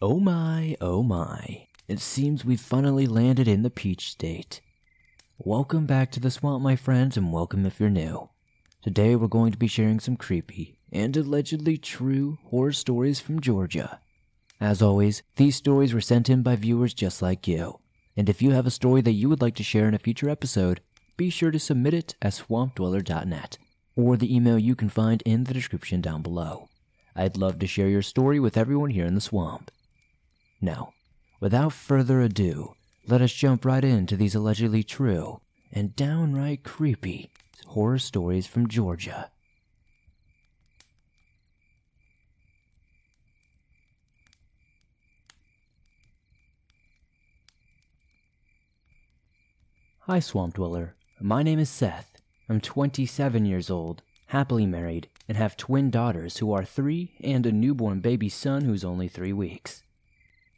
Oh my, oh my. It seems we've finally landed in the Peach State. Welcome back to the swamp, my friends, and welcome if you're new. Today we're going to be sharing some creepy and allegedly true horror stories from Georgia. As always, these stories were sent in by viewers just like you. And if you have a story that you would like to share in a future episode, be sure to submit it at swampdweller.net or the email you can find in the description down below. I'd love to share your story with everyone here in the swamp. Now, without further ado, let us jump right into these allegedly true and downright creepy horror stories from Georgia. Hi, Swamp Dweller. My name is Seth. I'm 27 years old, happily married, and have twin daughters who are three and a newborn baby son who's only three weeks.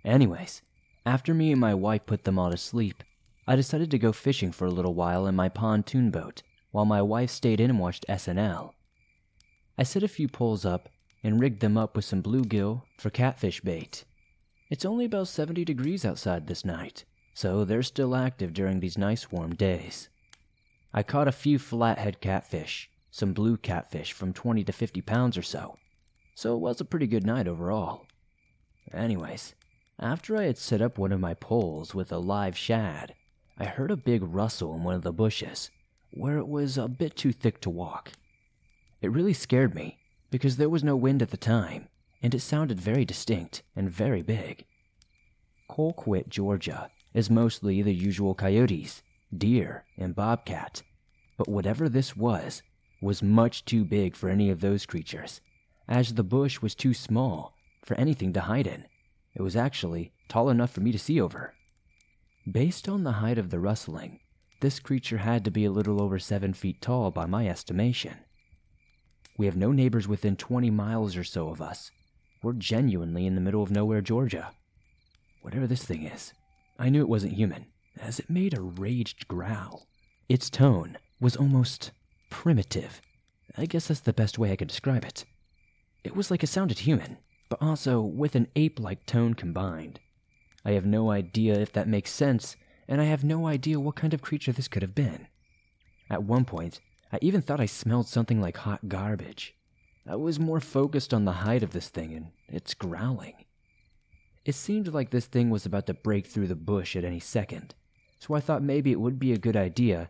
Anyways, after me and my wife put them all to sleep, I decided to go fishing for a little while in my pontoon boat while my wife stayed in and watched SNL. I set a few poles up and rigged them up with some bluegill for catfish bait. It's only about 70 degrees outside this night, so they're still active during these nice warm days. I caught a few flathead catfish, some blue catfish from 20 to 50 pounds or so, so it was a pretty good night overall. Anyways, after I had set up one of my poles with a live shad, I heard a big rustle in one of the bushes, where it was a bit too thick to walk. It really scared me, because there was no wind at the time, and it sounded very distinct and very big. Colquitt, Georgia, is mostly the usual coyotes, deer, and bobcat, but whatever this was, was much too big for any of those creatures, as the bush was too small for anything to hide in. It was actually tall enough for me to see over. Based on the height of the rustling, this creature had to be a little over seven feet tall by my estimation. We have no neighbors within 20 miles or so of us. We're genuinely in the middle of nowhere, Georgia. Whatever this thing is, I knew it wasn't human, as it made a raged growl. Its tone was almost primitive. I guess that's the best way I could describe it. It was like it sounded human, but also with an ape like tone combined. I have no idea if that makes sense, and I have no idea what kind of creature this could have been. At one point, I even thought I smelled something like hot garbage. I was more focused on the height of this thing and its growling. It seemed like this thing was about to break through the bush at any second, so I thought maybe it would be a good idea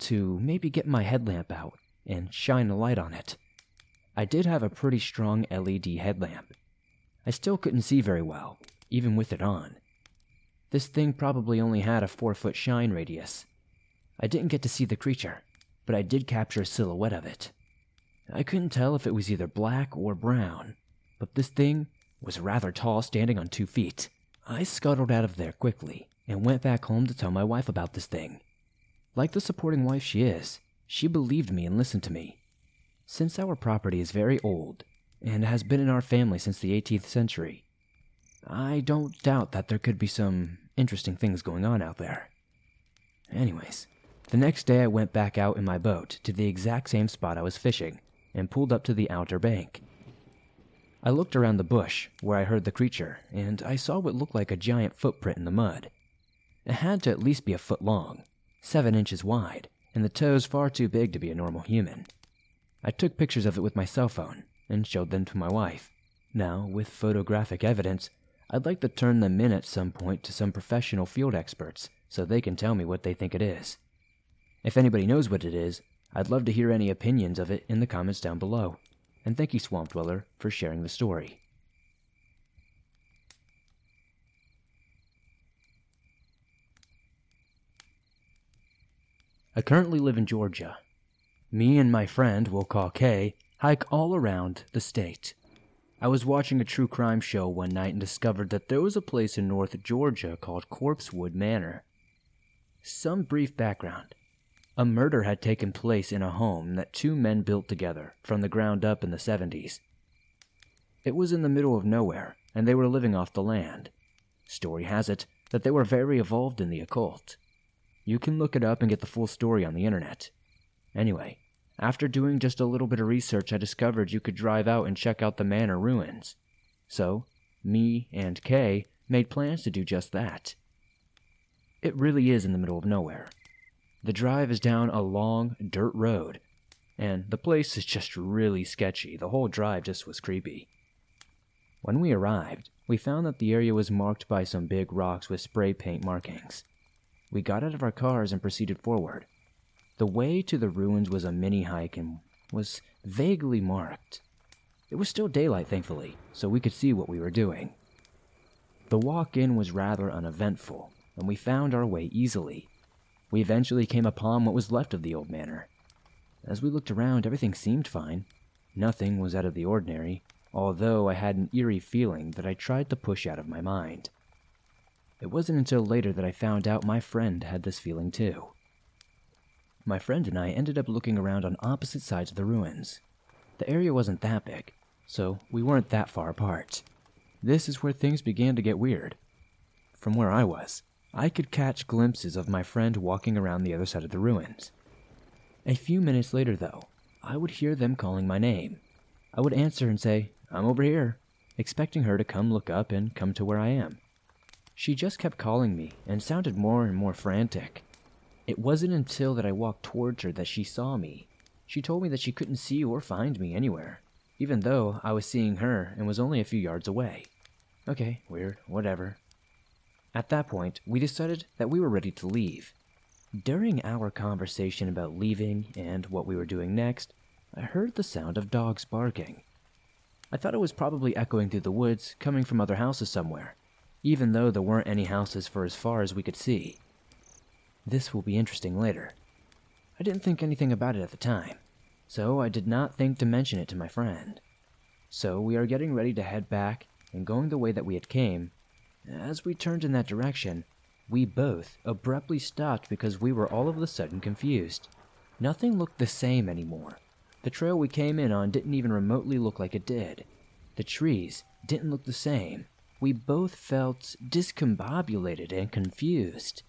to maybe get my headlamp out and shine a light on it. I did have a pretty strong LED headlamp. I still couldn't see very well, even with it on. This thing probably only had a four foot shine radius. I didn't get to see the creature, but I did capture a silhouette of it. I couldn't tell if it was either black or brown, but this thing was rather tall, standing on two feet. I scuttled out of there quickly and went back home to tell my wife about this thing. Like the supporting wife she is, she believed me and listened to me. Since our property is very old and has been in our family since the 18th century, I don't doubt that there could be some interesting things going on out there. Anyways, the next day I went back out in my boat to the exact same spot I was fishing and pulled up to the outer bank. I looked around the bush where I heard the creature, and I saw what looked like a giant footprint in the mud. It had to at least be a foot long, seven inches wide, and the toes far too big to be a normal human. I took pictures of it with my cell phone and showed them to my wife. Now, with photographic evidence, I'd like to turn them in at some point to some professional field experts so they can tell me what they think it is. If anybody knows what it is, I'd love to hear any opinions of it in the comments down below. And thank you, Swamp Dweller, for sharing the story. I currently live in Georgia. Me and my friend, we'll call Kay, hike all around the state. I was watching a true crime show one night and discovered that there was a place in North Georgia called Corpsewood Manor. Some brief background. A murder had taken place in a home that two men built together from the ground up in the 70s. It was in the middle of nowhere, and they were living off the land. Story has it that they were very evolved in the occult. You can look it up and get the full story on the internet. Anyway, after doing just a little bit of research, I discovered you could drive out and check out the manor ruins. So, me and Kay made plans to do just that. It really is in the middle of nowhere. The drive is down a long dirt road, and the place is just really sketchy. The whole drive just was creepy. When we arrived, we found that the area was marked by some big rocks with spray paint markings. We got out of our cars and proceeded forward. The way to the ruins was a mini hike and was vaguely marked. It was still daylight, thankfully, so we could see what we were doing. The walk in was rather uneventful, and we found our way easily. We eventually came upon what was left of the old manor. As we looked around, everything seemed fine. Nothing was out of the ordinary, although I had an eerie feeling that I tried to push out of my mind. It wasn't until later that I found out my friend had this feeling too. My friend and I ended up looking around on opposite sides of the ruins. The area wasn't that big, so we weren't that far apart. This is where things began to get weird. From where I was, I could catch glimpses of my friend walking around the other side of the ruins. A few minutes later, though, I would hear them calling my name. I would answer and say, I'm over here, expecting her to come look up and come to where I am. She just kept calling me and sounded more and more frantic. It wasn't until that I walked towards her that she saw me. She told me that she couldn't see or find me anywhere, even though I was seeing her and was only a few yards away. Okay, weird, whatever. At that point, we decided that we were ready to leave. During our conversation about leaving and what we were doing next, I heard the sound of dogs barking. I thought it was probably echoing through the woods, coming from other houses somewhere, even though there weren't any houses for as far as we could see. This will be interesting later. I didn't think anything about it at the time, so I did not think to mention it to my friend. So we are getting ready to head back and going the way that we had came. As we turned in that direction, we both abruptly stopped because we were all of a sudden confused. Nothing looked the same anymore. The trail we came in on didn't even remotely look like it did. The trees didn't look the same. We both felt discombobulated and confused.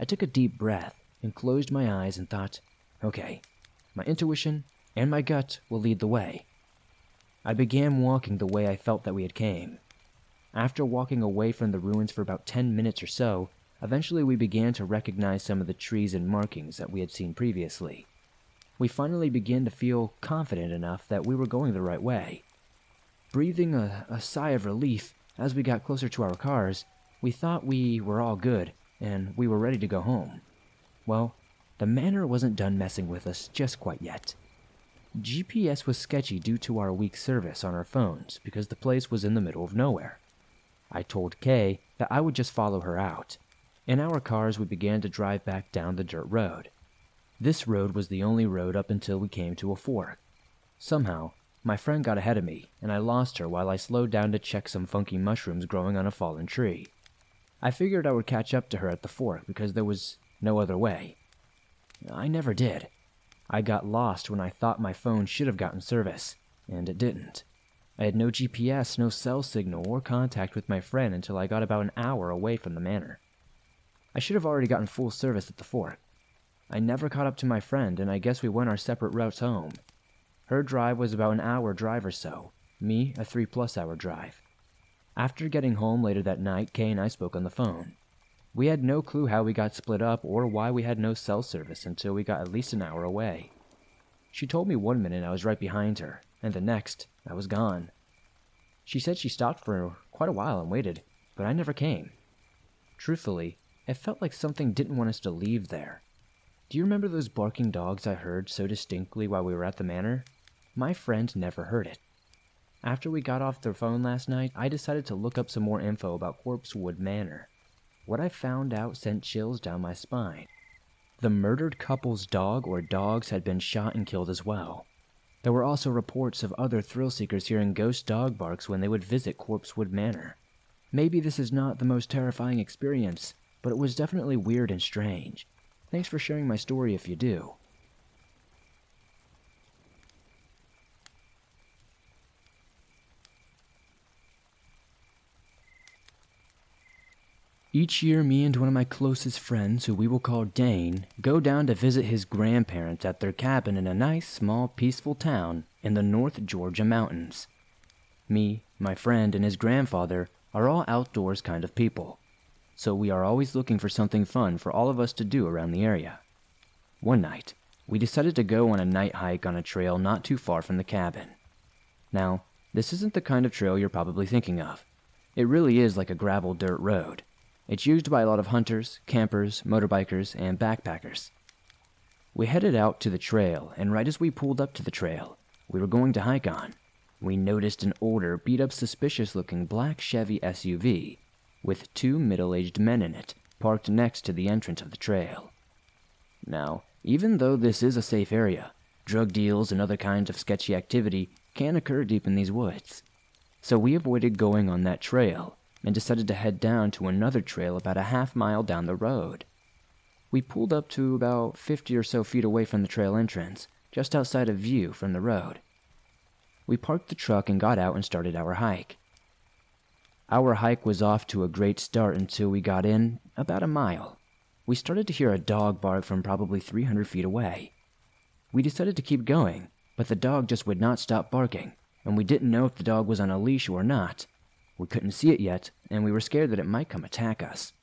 I took a deep breath and closed my eyes and thought, okay, my intuition and my gut will lead the way. I began walking the way I felt that we had came. After walking away from the ruins for about 10 minutes or so, eventually we began to recognize some of the trees and markings that we had seen previously we finally began to feel confident enough that we were going the right way. Breathing a, a, sigh of relief as we got closer to our cars, we thought we were all good and we were ready to go home. Well, the manor wasn't done messing with us just quite yet. GPS was sketchy due to our weak service on our phones because the place was in the middle of nowhere. I told Kay that I would just follow her out. In our cars, we began to drive back down the dirt road. This road was the only road up until we came to a fork. Somehow, my friend got ahead of me, and I lost her while I slowed down to check some funky mushrooms growing on a fallen tree. I figured I would catch up to her at the fork because there was no other way. I never did. I got lost when I thought my phone should have gotten service, and it didn't. I had no GPS, no cell signal, or contact with my friend until I got about an hour away from the manor. I should have already gotten full service at the fork, I never caught up to my friend, and I guess we went our separate routes home. Her drive was about an hour drive or so, me a three plus hour drive. After getting home later that night, Kay and I spoke on the phone. We had no clue how we got split up or why we had no cell service until we got at least an hour away. She told me one minute I was right behind her, and the next, I was gone. She said she stopped for quite a while and waited, but I never came. Truthfully, it felt like something didn't want us to leave there. Do you remember those barking dogs I heard so distinctly while we were at the manor? My friend never heard it. After we got off the phone last night, I decided to look up some more info about Corpsewood Manor. What I found out sent chills down my spine. The murdered couple's dog or dogs had been shot and killed as well. There were also reports of other thrill seekers hearing ghost dog barks when they would visit Corpsewood Manor. Maybe this is not the most terrifying experience, but it was definitely weird and strange. Thanks for sharing my story if you do. Each year, me and one of my closest friends, who we will call Dane, go down to visit his grandparents at their cabin in a nice, small, peaceful town in the North Georgia mountains. Me, my friend, and his grandfather are all outdoors kind of people, so we are always looking for something fun for all of us to do around the area. One night, we decided to go on a night hike on a trail not too far from the cabin. Now, this isn't the kind of trail you're probably thinking of. It really is like a gravel dirt road. It's used by a lot of hunters, campers, motorbikers, and backpackers. We headed out to the trail, and right as we pulled up to the trail we were going to hike on, we noticed an older, beat up, suspicious looking black Chevy SUV with two middle aged men in it parked next to the entrance of the trail. Now, even though this is a safe area, drug deals and other kinds of sketchy activity can occur deep in these woods. So we avoided going on that trail and decided to head down to another trail about a half mile down the road. We pulled up to about 50 or so feet away from the trail entrance, just outside of view from the road. We parked the truck and got out and started our hike. Our hike was off to a great start until we got in about a mile we started to hear a dog bark from probably 300 feet away. We decided to keep going, but the dog just would not stop barking, and we didn't know if the dog was on a leash or not. We couldn't see it yet, and we were scared that it might come attack us.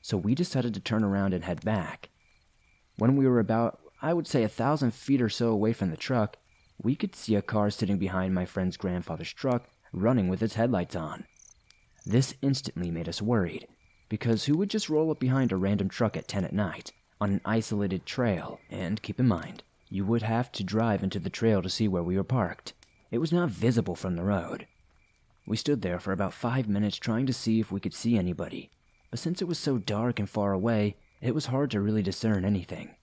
So we decided to turn around and head back. When we were about, I would say, a thousand feet or so away from the truck, we could see a car sitting behind my friend's grandfather's truck, running with its headlights on. This instantly made us worried, because who would just roll up behind a random truck at 10 at night on an isolated trail? And keep in mind, you would have to drive into the trail to see where we were parked. It was not visible from the road. We stood there for about five minutes trying to see if we could see anybody, but since it was so dark and far away, it was hard to really discern anything.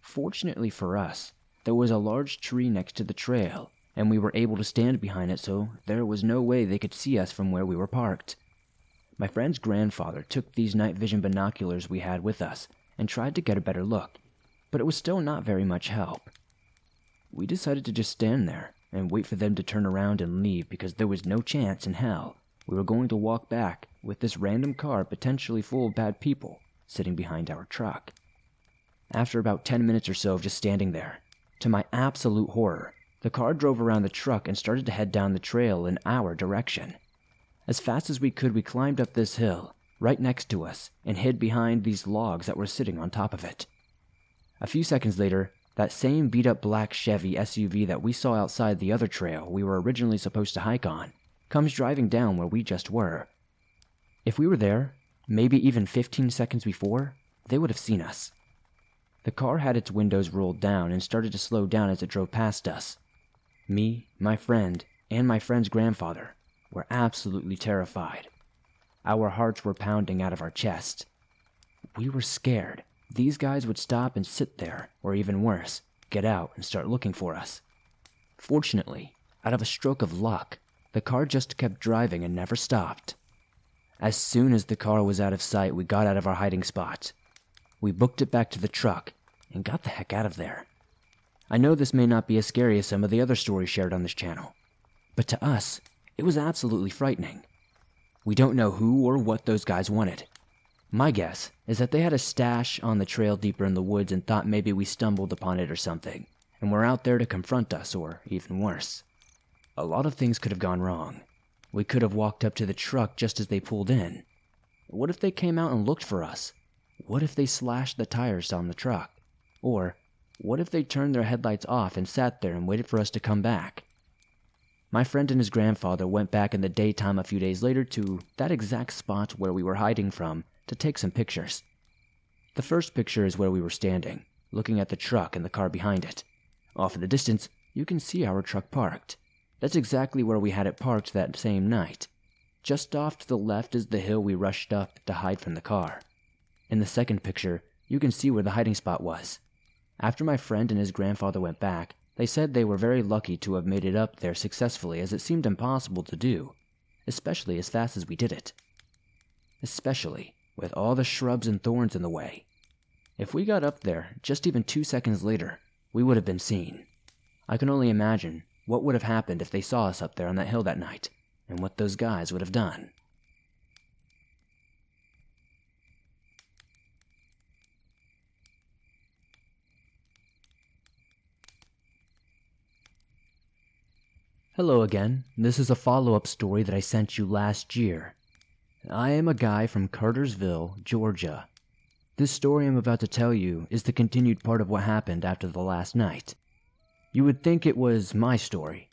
Fortunately for us, there was a large tree next to the trail, and we were able to stand behind it so there was no way they could see us from where we were parked. My friend's grandfather took these night vision binoculars we had with us and tried to get a better look, but it was still not very much help. We decided to just stand there and wait for them to turn around and leave because there was no chance in hell we were going to walk back with this random car potentially full of bad people sitting behind our truck. After about 10 minutes or so of just standing there, to my absolute horror, the car drove around the truck and started to head down the trail in our direction. As fast as we could, we climbed up this hill, right next to us, and hid behind these logs that were sitting on top of it. A few seconds later, that same beat up black Chevy SUV that we saw outside the other trail we were originally supposed to hike on comes driving down where we just were. If we were there, maybe even 15 seconds before, they would have seen us. The car had its windows rolled down and started to slow down as it drove past us. Me, my friend, and my friend's grandfather were absolutely terrified. Our hearts were pounding out of our chest. We were scared. These guys would stop and sit there, or even worse, get out and start looking for us. Fortunately, out of a stroke of luck, the car just kept driving and never stopped. As soon as the car was out of sight, we got out of our hiding spot. We booked it back to the truck and got the heck out of there. I know this may not be as scary as some of the other stories shared on this channel, but to us, it was absolutely frightening. We don't know who or what those guys wanted. My guess is that they had a stash on the trail deeper in the woods and thought maybe we stumbled upon it or something, and were out there to confront us, or even worse. A lot of things could have gone wrong. We could have walked up to the truck just as they pulled in. What if they came out and looked for us? What if they slashed the tires on the truck? Or what if they turned their headlights off and sat there and waited for us to come back? My friend and his grandfather went back in the daytime a few days later to that exact spot where we were hiding from to take some pictures. The first picture is where we were standing, looking at the truck and the car behind it. Off in the distance, you can see our truck parked. That's exactly where we had it parked that same night. Just off to the left is the hill we rushed up to hide from the car. In the second picture, you can see where the hiding spot was. After my friend and his grandfather went back, they said they were very lucky to have made it up there successfully as it seemed impossible to do, especially as fast as we did it. Especially with all the shrubs and thorns in the way. If we got up there just even two seconds later, we would have been seen. I can only imagine what would have happened if they saw us up there on that hill that night, and what those guys would have done. Hello again. This is a follow up story that I sent you last year. I am a guy from Cartersville, Georgia. This story I'm about to tell you is the continued part of what happened after the last night. You would think it was my story,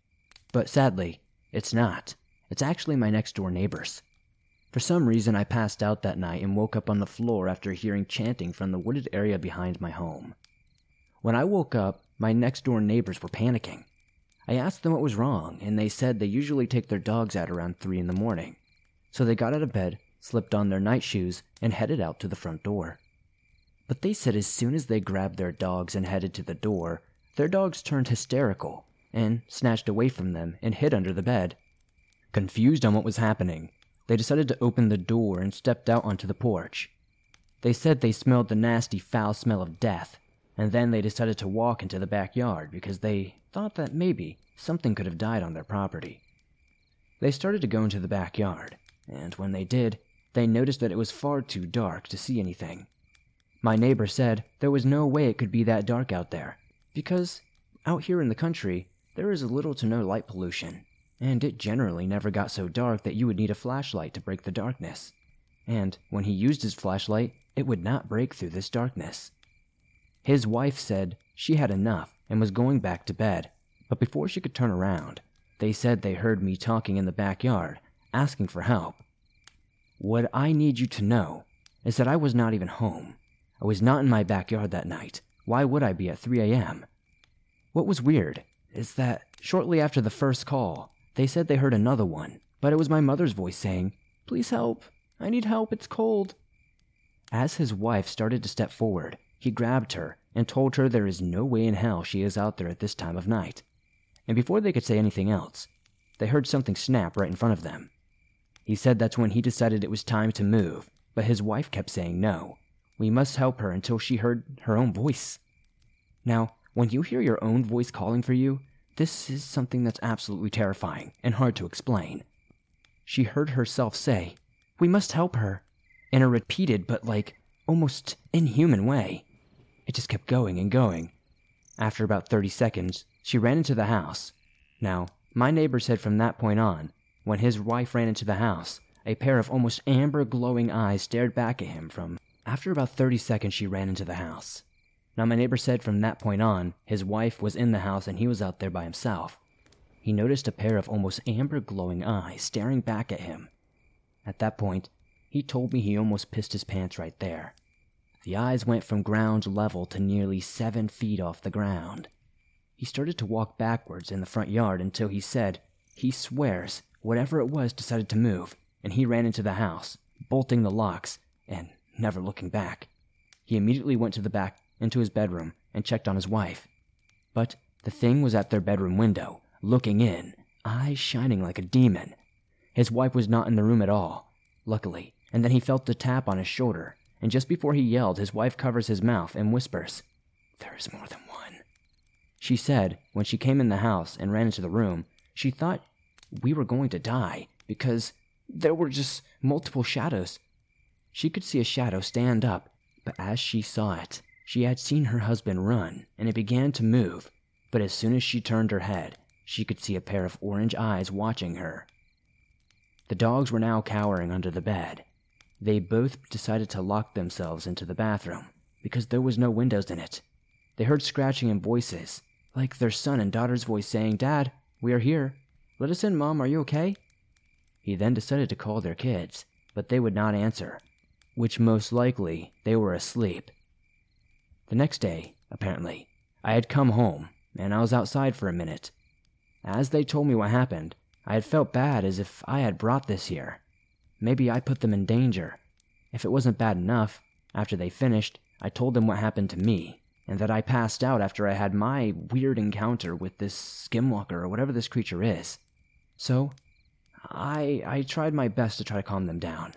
but sadly, it's not. It's actually my next door neighbor's. For some reason, I passed out that night and woke up on the floor after hearing chanting from the wooded area behind my home. When I woke up, my next door neighbors were panicking. I asked them what was wrong, and they said they usually take their dogs out around 3 in the morning. So they got out of bed, slipped on their night shoes, and headed out to the front door. But they said as soon as they grabbed their dogs and headed to the door, their dogs turned hysterical and snatched away from them and hid under the bed. Confused on what was happening, they decided to open the door and stepped out onto the porch. They said they smelled the nasty, foul smell of death, and then they decided to walk into the backyard because they thought that maybe something could have died on their property. They started to go into the backyard, and when they did, they noticed that it was far too dark to see anything. My neighbor said there was no way it could be that dark out there, because out here in the country, there is little to no light pollution, and it generally never got so dark that you would need a flashlight to break the darkness. And when he used his flashlight, it would not break through this darkness. His wife said she had enough and was going back to bed, but before she could turn around, they said they heard me talking in the backyard, asking for help. What I need you to know is that I was not even home. I was not in my backyard that night. Why would I be at 3 a.m.? What was weird is that shortly after the first call, they said they heard another one, but it was my mother's voice saying, Please help. I need help. It's cold. As his wife started to step forward, he grabbed her and told her there is no way in hell she is out there at this time of night. And before they could say anything else, they heard something snap right in front of them. He said that's when he decided it was time to move, but his wife kept saying no. We must help her until she heard her own voice. Now, when you hear your own voice calling for you, this is something that's absolutely terrifying and hard to explain. She heard herself say, We must help her, in a repeated but like almost inhuman way. It just kept going and going. After about 30 seconds, she ran into the house. Now, my neighbor said from that point on, when his wife ran into the house, a pair of almost amber glowing eyes stared back at him from. After about 30 seconds, she ran into the house. Now, my neighbor said from that point on, his wife was in the house and he was out there by himself. He noticed a pair of almost amber glowing eyes staring back at him. At that point, he told me he almost pissed his pants right there. The eyes went from ground level to nearly seven feet off the ground. He started to walk backwards in the front yard until he said, he swears, whatever it was decided to move, and he ran into the house, bolting the locks, and never looking back. He immediately went to the back into his bedroom and checked on his wife. But the thing was at their bedroom window, looking in, eyes shining like a demon. His wife was not in the room at all, luckily, and then he felt the tap on his shoulder, and just before he yelled, his wife covers his mouth and whispers, There is more than one. She said when she came in the house and ran into the room, she thought we were going to die because there were just multiple shadows. She could see a shadow stand up, but as she saw it, she had seen her husband run, and it began to move, but as soon as she turned her head, she could see a pair of orange eyes watching her. The dogs were now cowering under the bed. They both decided to lock themselves into the bathroom because there was no windows in it. They heard scratching and voices, like their son and daughter's voice saying, Dad, we are here. Let us in, Mom, are you okay? He then decided to call their kids, but they would not answer, which most likely they were asleep the next day, apparently, I had come home, and I was outside for a minute. As they told me what happened, I had felt bad as if I had brought this here. Maybe I put them in danger. If it wasn't bad enough, after they finished, I told them what happened to me, and that I passed out after I had my weird encounter with this skinwalker or whatever this creature is. So, I I tried my best to try to calm them down.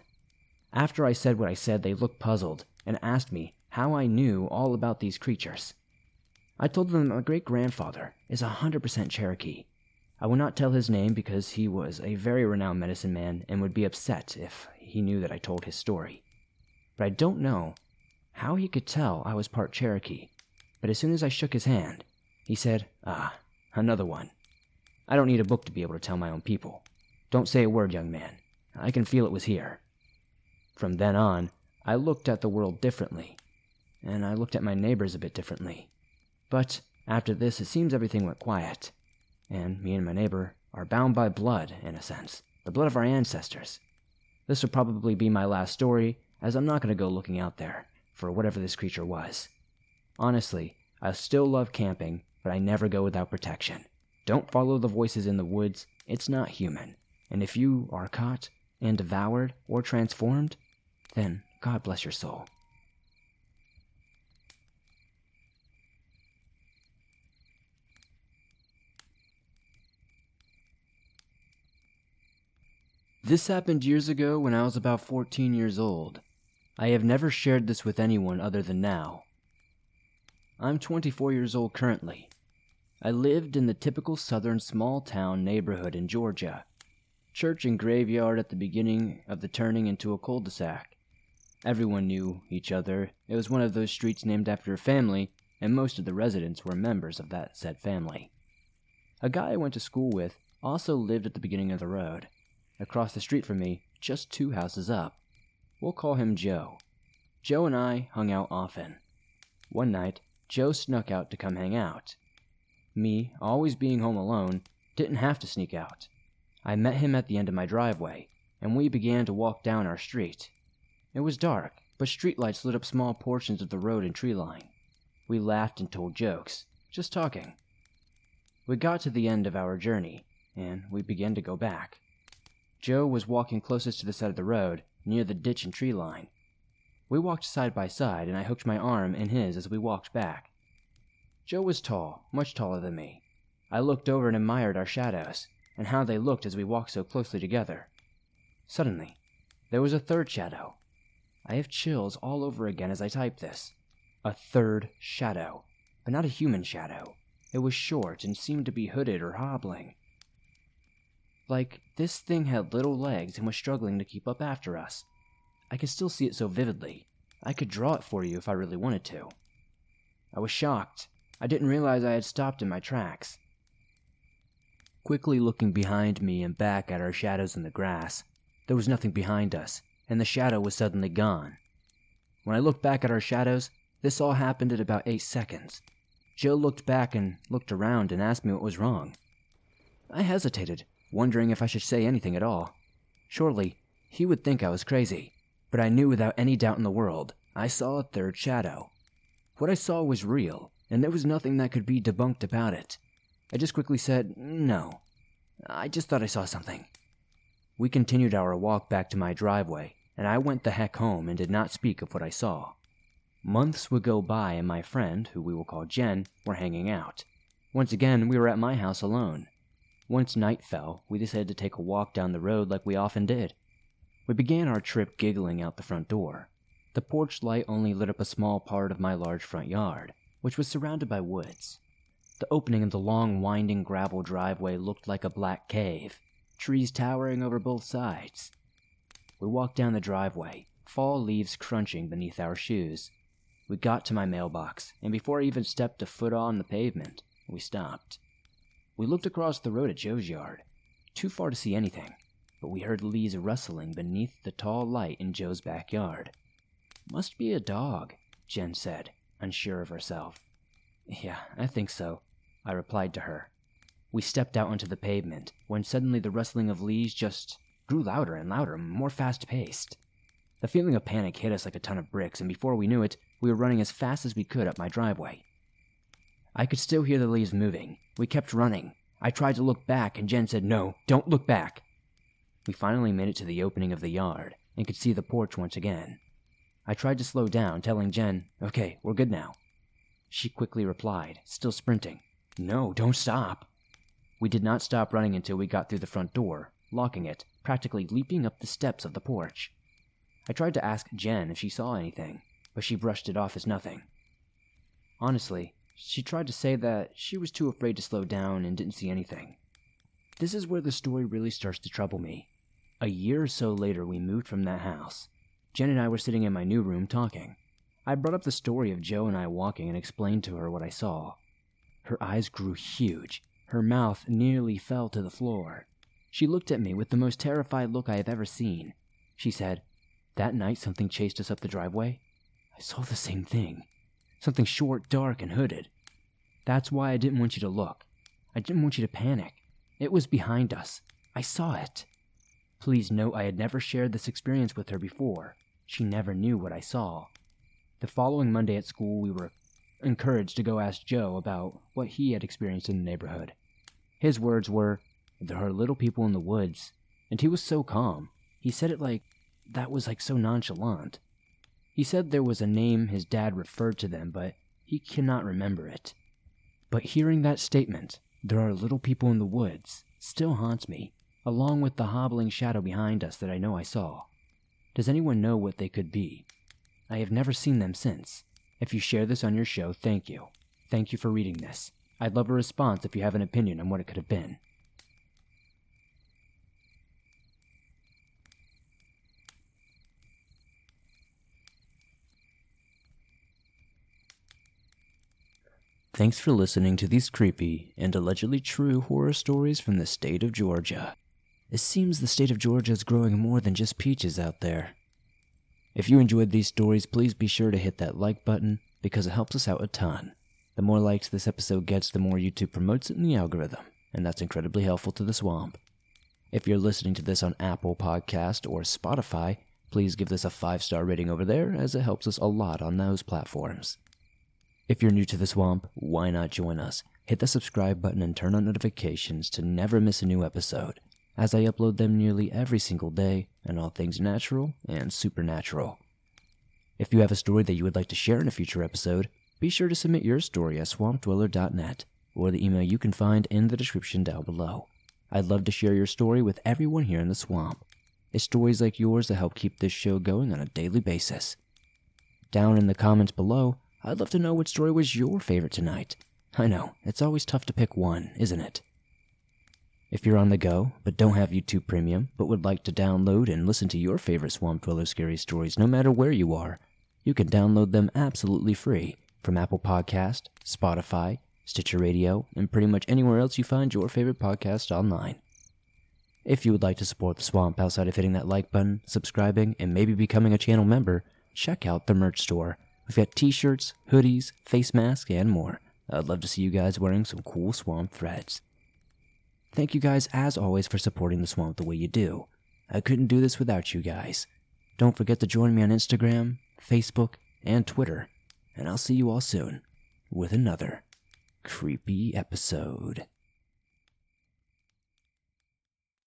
After I said what I said, they looked puzzled and asked me how I knew all about these creatures. I told them my great grandfather is a 100% Cherokee. I will not tell his name because he was a very renowned medicine man and would be upset if he knew that I told his story. But I don't know how he could tell I was part Cherokee. But as soon as I shook his hand, he said, Ah, another one. I don't need a book to be able to tell my own people. Don't say a word, young man. I can feel it was here. From then on, I looked at the world differently, and I looked at my neighbors a bit differently. But after this, it seems everything went quiet, and me and my neighbor are bound by blood, in a sense the blood of our ancestors. This will probably be my last story, as I'm not going to go looking out there for whatever this creature was. Honestly, I still love camping, but I never go without protection. Don't follow the voices in the woods, it's not human. And if you are caught and devoured or transformed, then God bless your soul. This happened years ago when I was about 14 years old. I have never shared this with anyone other than now. I'm 24 years old currently. I lived in the typical southern small town neighborhood in Georgia. Church and graveyard at the beginning of the turning into a cul de sac. Everyone knew each other. It was one of those streets named after a family, and most of the residents were members of that said family. A guy I went to school with also lived at the beginning of the road. Across the street from me, just two houses up. We'll call him Joe. Joe and I hung out often. One night, Joe snuck out to come hang out. Me, always being home alone, didn't have to sneak out. I met him at the end of my driveway, and we began to walk down our street. It was dark, but streetlights lit up small portions of the road and tree line. We laughed and told jokes, just talking. We got to the end of our journey, and we began to go back. Joe was walking closest to the side of the road, near the ditch and tree line. We walked side by side, and I hooked my arm in his as we walked back. Joe was tall, much taller than me. I looked over and admired our shadows, and how they looked as we walked so closely together. Suddenly, there was a third shadow. I have chills all over again as I type this. A third shadow, but not a human shadow. It was short and seemed to be hooded or hobbling. Like, this thing had little legs and was struggling to keep up after us. I could still see it so vividly. I could draw it for you if I really wanted to. I was shocked. I didn't realize I had stopped in my tracks. Quickly looking behind me and back at our shadows in the grass, there was nothing behind us, and the shadow was suddenly gone. When I looked back at our shadows, this all happened in about eight seconds. Joe looked back and looked around and asked me what was wrong. I hesitated, wondering if I should say anything at all. Surely, he would think I was crazy, but I knew without any doubt in the world I saw a third shadow. What I saw was real, and there was nothing that could be debunked about it. I just quickly said, No. I just thought I saw something. We continued our walk back to my driveway, and I went the heck home and did not speak of what I saw. Months would go by, and my friend, who we will call Jen, were hanging out. Once again, we were at my house alone. Once night fell, we decided to take a walk down the road like we often did. We began our trip giggling out the front door. The porch light only lit up a small part of my large front yard, which was surrounded by woods. The opening in the long, winding gravel driveway looked like a black cave, trees towering over both sides. We walked down the driveway, fall leaves crunching beneath our shoes. We got to my mailbox, and before I even stepped a foot on the pavement, we stopped. We looked across the road at Joe's yard, too far to see anything, but we heard leaves rustling beneath the tall light in Joe's backyard. Must be a dog, Jen said, unsure of herself. Yeah, I think so, I replied to her. We stepped out onto the pavement when suddenly the rustling of leaves just grew louder and louder, more fast paced. The feeling of panic hit us like a ton of bricks, and before we knew it, we were running as fast as we could up my driveway. I could still hear the leaves moving. We kept running. I tried to look back, and Jen said, No, don't look back. We finally made it to the opening of the yard and could see the porch once again. I tried to slow down, telling Jen, Okay, we're good now. She quickly replied, still sprinting, No, don't stop. We did not stop running until we got through the front door, locking it, practically leaping up the steps of the porch. I tried to ask Jen if she saw anything, but she brushed it off as nothing. Honestly, she tried to say that she was too afraid to slow down and didn't see anything. This is where the story really starts to trouble me. A year or so later, we moved from that house. Jen and I were sitting in my new room talking. I brought up the story of Joe and I walking and explained to her what I saw. Her eyes grew huge, Her mouth nearly fell to the floor. She looked at me with the most terrified look I have ever seen. She said, That night something chased us up the driveway. I saw the same thing. Something short, dark, and hooded. That's why I didn't want you to look. I didn't want you to panic. It was behind us. I saw it. Please note I had never shared this experience with her before. She never knew what I saw. The following Monday at school, we were encouraged to go ask Joe about what he had experienced in the neighborhood. His words were, There are little people in the woods. And he was so calm. He said it like that was like so nonchalant. He said there was a name his dad referred to them, but he cannot remember it. But hearing that statement, there are little people in the woods, still haunts me, along with the hobbling shadow behind us that I know I saw. Does anyone know what they could be? I have never seen them since. If you share this on your show, thank you. Thank you for reading this. I'd love a response if you have an opinion on what it could have been. Thanks for listening to these creepy and allegedly true horror stories from the state of Georgia. It seems the state of Georgia is growing more than just peaches out there. If you enjoyed these stories, please be sure to hit that like button because it helps us out a ton. The more likes this episode gets, the more YouTube promotes it in the algorithm, and that's incredibly helpful to the swamp. If you're listening to this on Apple Podcast or Spotify, please give this a 5-star rating over there as it helps us a lot on those platforms. If you're new to the swamp, why not join us? Hit the subscribe button and turn on notifications to never miss a new episode, as I upload them nearly every single day and all things natural and supernatural. If you have a story that you would like to share in a future episode, be sure to submit your story at swampdweller.net or the email you can find in the description down below. I'd love to share your story with everyone here in the swamp. It's stories like yours that help keep this show going on a daily basis. Down in the comments below, I'd love to know what story was your favorite tonight. I know, it's always tough to pick one, isn't it? If you're on the go, but don't have YouTube Premium, but would like to download and listen to your favorite Swamp Dweller scary stories no matter where you are, you can download them absolutely free from Apple Podcast, Spotify, Stitcher Radio, and pretty much anywhere else you find your favorite podcast online. If you would like to support the Swamp outside of hitting that like button, subscribing, and maybe becoming a channel member, check out the merch store We've got t shirts, hoodies, face masks, and more. I'd love to see you guys wearing some cool swamp threads. Thank you guys, as always, for supporting the swamp the way you do. I couldn't do this without you guys. Don't forget to join me on Instagram, Facebook, and Twitter. And I'll see you all soon with another creepy episode.